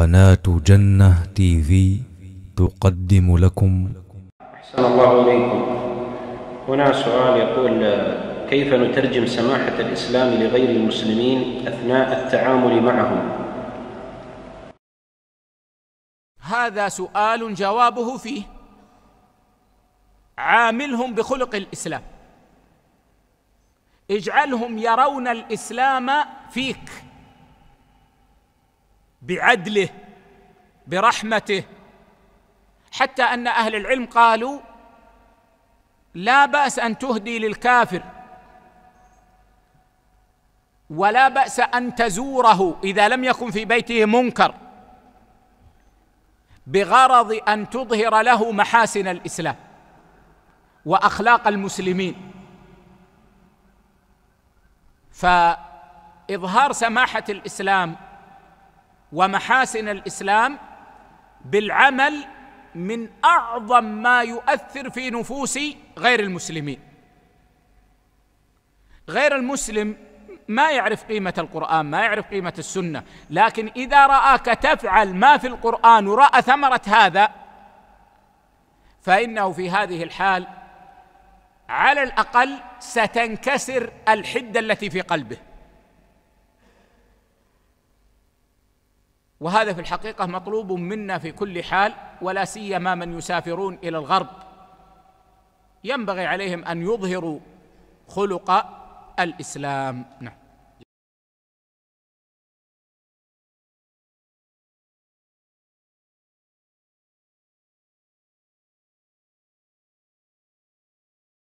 قناة جنة تي في تقدم لكم. أحسن الله إليكم. هنا سؤال يقول كيف نترجم سماحة الإسلام لغير المسلمين أثناء التعامل معهم؟ هذا سؤال جوابه فيه عاملهم بخلق الإسلام. اجعلهم يرون الإسلام فيك. بعدله برحمته. حتى أن أهل العلم قالوا لا بأس أن تهدي للكافر ولا بأس أن تزوره إذا لم يكن في بيته منكر بغرض أن تظهر له محاسن الإسلام وأخلاق المسلمين. فإظهار سماحة الإسلام ومحاسن الإسلام بالعمل من أعظم ما يؤثر في نفوس غير المسلمين. غير المسلم ما يعرف قيمة القرآن ما يعرف قيمة السنة لكن إذا رآك تفعل ما في القرآن ورأى ثمرة هذا فإنه في هذه الحال على الأقل ستنكسر الحدة التي في قلبه. وهذا في الحقيقة مطلوب منا في كل حال ولا سيما من يسافرون إلى الغرب. ينبغي عليهم أن يظهروا خلق الإسلام. نعم.